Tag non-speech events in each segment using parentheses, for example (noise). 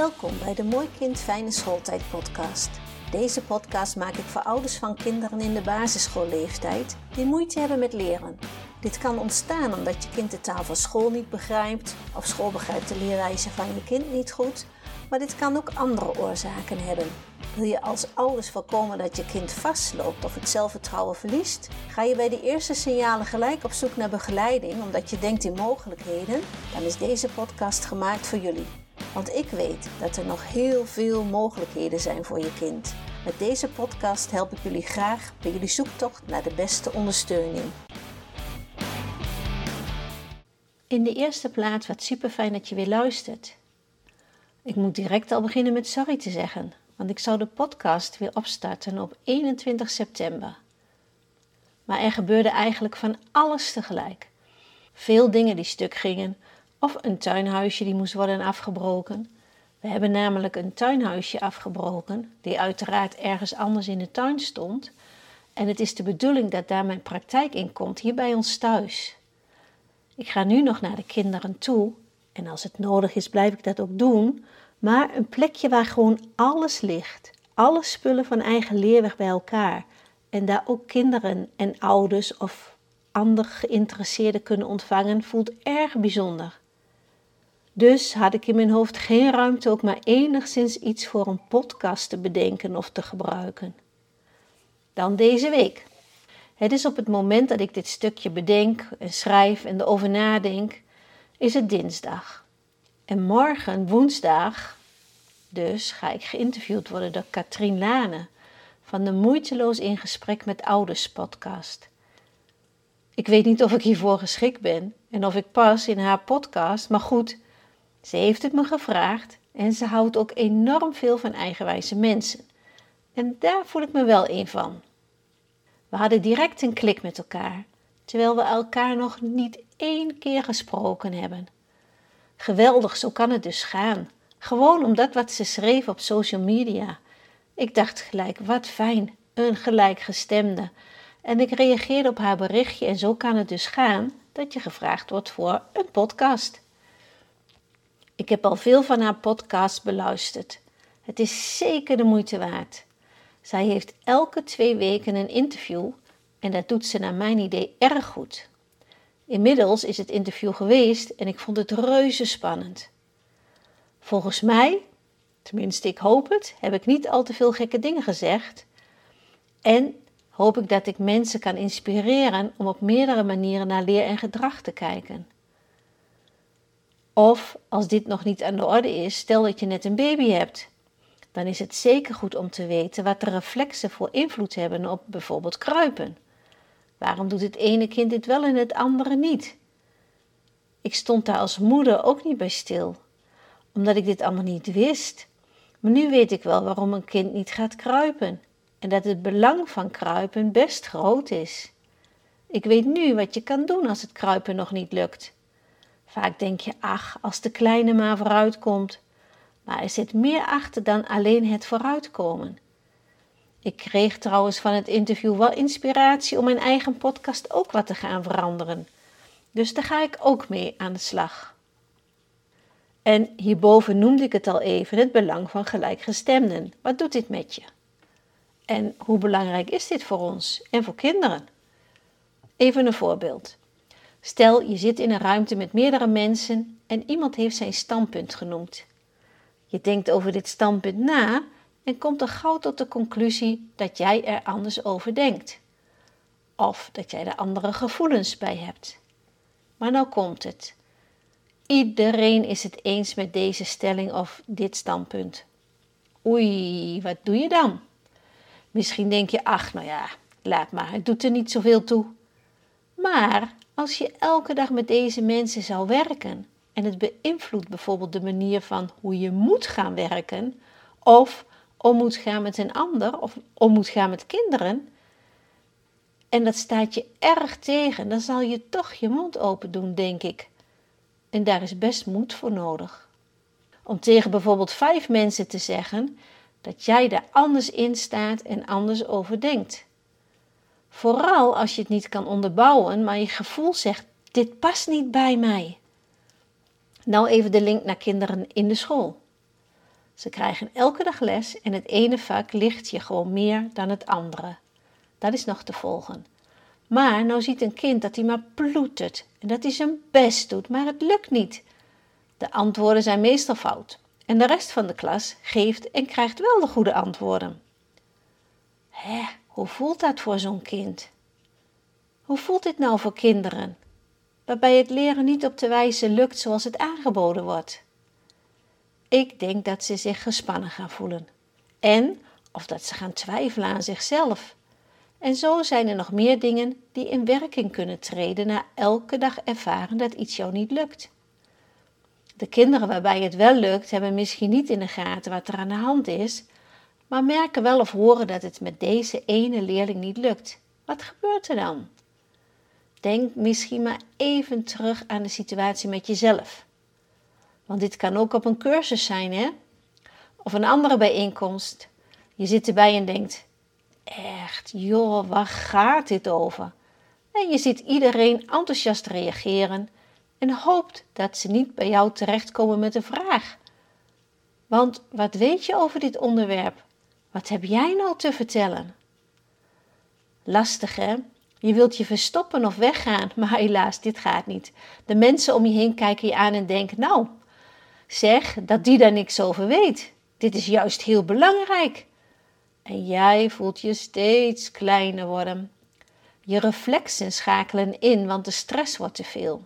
Welkom bij de Mooi Kind Fijne Schooltijd podcast. Deze podcast maak ik voor ouders van kinderen in de basisschoolleeftijd die moeite hebben met leren. Dit kan ontstaan omdat je kind de taal van school niet begrijpt of school begrijpt de leerwijze van je kind niet goed, maar dit kan ook andere oorzaken hebben. Wil je als ouders voorkomen dat je kind vastloopt of het zelfvertrouwen verliest? Ga je bij de eerste signalen gelijk op zoek naar begeleiding omdat je denkt in mogelijkheden? Dan is deze podcast gemaakt voor jullie. Want ik weet dat er nog heel veel mogelijkheden zijn voor je kind. Met deze podcast help ik jullie graag bij jullie zoektocht naar de beste ondersteuning. In de eerste plaats wat super fijn dat je weer luistert. Ik moet direct al beginnen met sorry te zeggen, want ik zou de podcast weer opstarten op 21 september. Maar er gebeurde eigenlijk van alles tegelijk. Veel dingen die stuk gingen, of een tuinhuisje die moest worden afgebroken. We hebben namelijk een tuinhuisje afgebroken, die uiteraard ergens anders in de tuin stond. En het is de bedoeling dat daar mijn praktijk in komt, hier bij ons thuis. Ik ga nu nog naar de kinderen toe, en als het nodig is, blijf ik dat ook doen. Maar een plekje waar gewoon alles ligt, alle spullen van eigen leerweg bij elkaar. En daar ook kinderen en ouders of andere geïnteresseerden kunnen ontvangen, voelt erg bijzonder. Dus had ik in mijn hoofd geen ruimte ook maar enigszins iets voor een podcast te bedenken of te gebruiken. Dan deze week. Het is op het moment dat ik dit stukje bedenk en schrijf en erover nadenk, is het dinsdag. En morgen, woensdag, dus ga ik geïnterviewd worden door Katrien Lane van de Moeiteloos in Gesprek met Ouders podcast. Ik weet niet of ik hiervoor geschikt ben en of ik pas in haar podcast, maar goed, ze heeft het me gevraagd en ze houdt ook enorm veel van eigenwijze mensen. En daar voel ik me wel een van. We hadden direct een klik met elkaar, terwijl we elkaar nog niet één keer gesproken hebben. Geweldig, zo kan het dus gaan. Gewoon omdat wat ze schreef op social media. Ik dacht gelijk, wat fijn, een gelijkgestemde. En ik reageerde op haar berichtje en zo kan het dus gaan dat je gevraagd wordt voor een podcast. Ik heb al veel van haar podcast beluisterd. Het is zeker de moeite waard. Zij heeft elke twee weken een interview en dat doet ze naar mijn idee erg goed. Inmiddels is het interview geweest en ik vond het reuze spannend. Volgens mij, tenminste ik hoop het, heb ik niet al te veel gekke dingen gezegd. En hoop ik dat ik mensen kan inspireren om op meerdere manieren naar leer en gedrag te kijken. Of als dit nog niet aan de orde is, stel dat je net een baby hebt. Dan is het zeker goed om te weten wat de reflexen voor invloed hebben op bijvoorbeeld kruipen. Waarom doet het ene kind dit wel en het andere niet? Ik stond daar als moeder ook niet bij stil, omdat ik dit allemaal niet wist. Maar nu weet ik wel waarom een kind niet gaat kruipen en dat het belang van kruipen best groot is. Ik weet nu wat je kan doen als het kruipen nog niet lukt. Vaak denk je, ach, als de kleine maar vooruitkomt. Maar er zit meer achter dan alleen het vooruitkomen. Ik kreeg trouwens van het interview wel inspiratie om mijn eigen podcast ook wat te gaan veranderen. Dus daar ga ik ook mee aan de slag. En hierboven noemde ik het al even, het belang van gelijkgestemden. Wat doet dit met je? En hoe belangrijk is dit voor ons en voor kinderen? Even een voorbeeld. Stel, je zit in een ruimte met meerdere mensen en iemand heeft zijn standpunt genoemd. Je denkt over dit standpunt na en komt er gauw tot de conclusie dat jij er anders over denkt. Of dat jij er andere gevoelens bij hebt. Maar nou komt het. Iedereen is het eens met deze stelling of dit standpunt. Oei, wat doe je dan? Misschien denk je, ach, nou ja, laat maar, het doet er niet zoveel toe. Maar als je elke dag met deze mensen zou werken en het beïnvloedt bijvoorbeeld de manier van hoe je moet gaan werken, of om moet gaan met een ander, of om moet gaan met kinderen, en dat staat je erg tegen, dan zal je toch je mond open doen, denk ik. En daar is best moed voor nodig. Om tegen bijvoorbeeld vijf mensen te zeggen dat jij er anders in staat en anders over denkt. Vooral als je het niet kan onderbouwen, maar je gevoel zegt: dit past niet bij mij. Nou even de link naar kinderen in de school. Ze krijgen elke dag les en het ene vak ligt je gewoon meer dan het andere. Dat is nog te volgen. Maar nou ziet een kind dat hij maar ploetert en dat hij zijn best doet, maar het lukt niet. De antwoorden zijn meestal fout en de rest van de klas geeft en krijgt wel de goede antwoorden. Hé, hoe voelt dat voor zo'n kind? Hoe voelt dit nou voor kinderen, waarbij het leren niet op de wijze lukt zoals het aangeboden wordt? Ik denk dat ze zich gespannen gaan voelen. En of dat ze gaan twijfelen aan zichzelf. En zo zijn er nog meer dingen die in werking kunnen treden na elke dag ervaren dat iets jou niet lukt. De kinderen waarbij het wel lukt, hebben misschien niet in de gaten wat er aan de hand is, maar merken wel of horen dat het met deze ene leerling niet lukt. Wat gebeurt er dan? Denk misschien maar even terug aan de situatie met jezelf. Want dit kan ook op een cursus zijn, hè? Of een andere bijeenkomst. Je zit erbij en denkt: echt, joh, waar gaat dit over? En je ziet iedereen enthousiast reageren en hoopt dat ze niet bij jou terechtkomen met een vraag. Want wat weet je over dit onderwerp? Wat heb jij nou te vertellen? Lastig hè? Je wilt je verstoppen of weggaan, (laughs) maar helaas, dit gaat niet. De mensen om je heen kijken je aan en denken: Nou, zeg dat die daar niks over weet. Dit is juist heel belangrijk. En jij voelt je steeds kleiner worden. Je reflexen schakelen in, want de stress wordt te veel.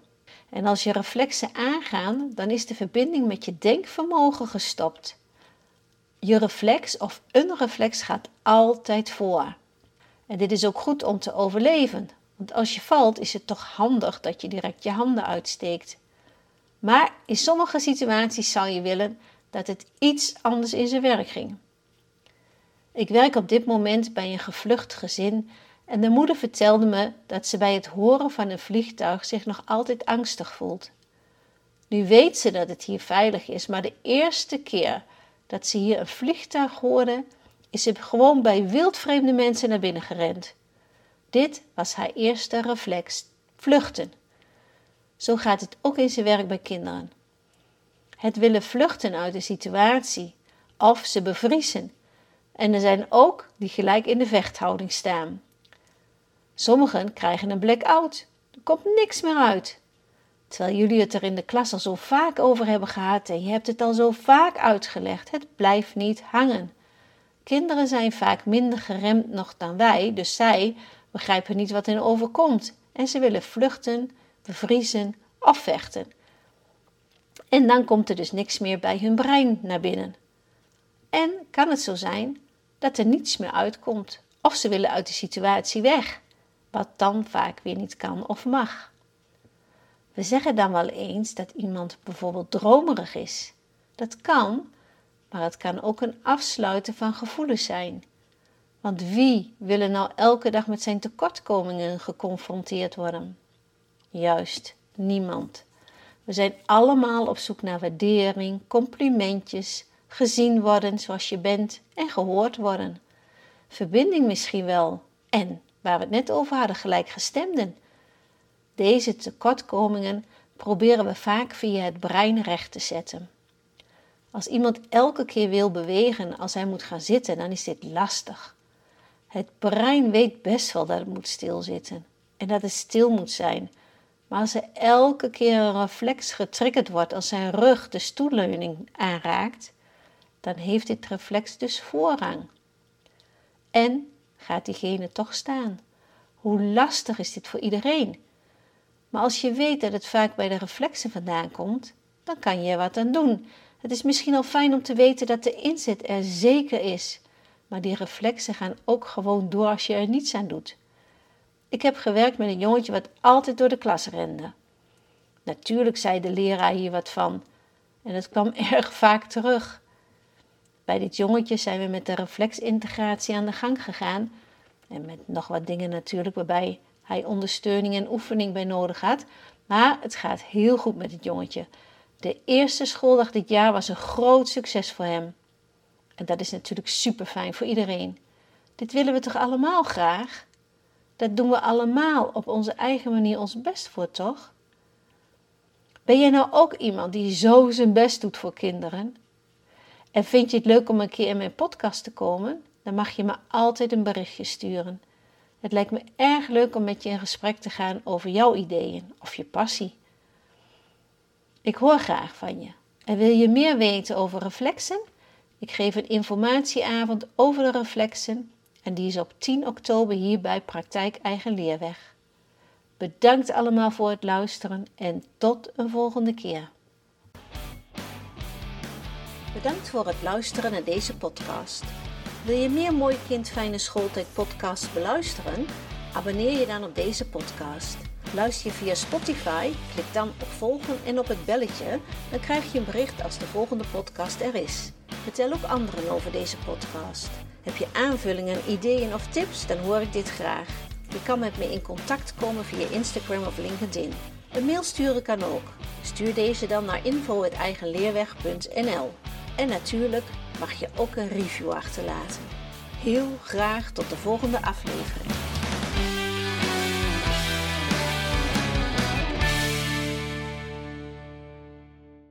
En als je reflexen aangaan, dan is de verbinding met je denkvermogen gestopt. Je reflex of een reflex gaat altijd voor. En dit is ook goed om te overleven, want als je valt is het toch handig dat je direct je handen uitsteekt. Maar in sommige situaties zou je willen dat het iets anders in zijn werk ging. Ik werk op dit moment bij een gevlucht gezin en de moeder vertelde me dat ze bij het horen van een vliegtuig zich nog altijd angstig voelt. Nu weet ze dat het hier veilig is, maar de eerste keer dat ze hier een vliegtuig hoorde, is ze gewoon bij wildvreemde mensen naar binnen gerend. Dit was haar eerste reflex: vluchten. Zo gaat het ook in zijn werk bij kinderen. Het willen vluchten uit de situatie of ze bevriezen. En er zijn ook die gelijk in de vechthouding staan. Sommigen krijgen een blackout. Er komt niks meer uit. Terwijl jullie het er in de klas al zo vaak over hebben gehad en je hebt het al zo vaak uitgelegd. Het blijft niet hangen. Kinderen zijn vaak minder geremd nog dan wij, dus zij begrijpen niet wat hen overkomt en ze willen vluchten, bevriezen of vechten. En dan komt er dus niks meer bij hun brein naar binnen. En kan het zo zijn dat er niets meer uitkomt, of ze willen uit de situatie weg, wat dan vaak weer niet kan of mag. We zeggen dan wel eens dat iemand bijvoorbeeld dromerig is. Dat kan, maar het kan ook een afsluiten van gevoelens zijn. Want wie wil nou elke dag met zijn tekortkomingen geconfronteerd worden? Juist, niemand. We zijn allemaal op zoek naar waardering, complimentjes, gezien worden zoals je bent en gehoord worden. Verbinding misschien wel. En, waar we het net over hadden, gelijkgestemden. Deze tekortkomingen proberen we vaak via het brein recht te zetten. Als iemand elke keer wil bewegen als hij moet gaan zitten, dan is dit lastig. Het brein weet best wel dat het moet stilzitten en dat het stil moet zijn. Maar als er elke keer een reflex getriggerd wordt als zijn rug de stoelleuning aanraakt, dan heeft dit reflex dus voorrang. En gaat diegene toch staan? Hoe lastig is dit voor iedereen? Maar als je weet dat het vaak bij de reflexen vandaan komt, dan kan je er wat aan doen. Het is misschien al fijn om te weten dat de inzet er zeker is, maar die reflexen gaan ook gewoon door als je er niets aan doet. Ik heb gewerkt met een jongetje wat altijd door de klas rende. Natuurlijk zei de leraar hier wat van en het kwam (laughs) erg vaak terug. Bij dit jongetje zijn we met de reflexintegratie aan de gang gegaan en met nog wat dingen natuurlijk waarbij hij ondersteuning en oefening bij nodig had. Maar het gaat heel goed met het jongetje. De eerste schooldag dit jaar was een groot succes voor hem. En dat is natuurlijk super fijn voor iedereen. Dit willen we toch allemaal graag? Dat doen we allemaal op onze eigen manier ons best voor, toch? Ben jij nou ook iemand die zo zijn best doet voor kinderen? En vind je het leuk om een keer in mijn podcast te komen? Dan mag je me altijd een berichtje sturen. Het lijkt me erg leuk om met je in gesprek te gaan over jouw ideeën of je passie. Ik hoor graag van je. En wil je meer weten over reflexen? Ik geef een informatieavond over de reflexen en die is op 10 oktober hier bij Praktijk Eigen Leerweg. Bedankt allemaal voor het luisteren en tot een volgende keer. Bedankt voor het luisteren naar deze podcast. Wil je meer Mooi Kind Fijne Schooltijd podcast beluisteren? Abonneer je dan op deze podcast. Luister je via Spotify, klik dan op volgen en op het belletje, dan krijg je een bericht als de volgende podcast er is. Vertel ook anderen over deze podcast. Heb je aanvullingen, ideeën of tips, dan hoor ik dit graag. Je kan met me in contact komen via Instagram of LinkedIn. Een mail sturen kan ook. Stuur deze dan naar info.eigenleerweg.nl En natuurlijk mag je ook een review achterlaten. Heel graag tot de volgende aflevering.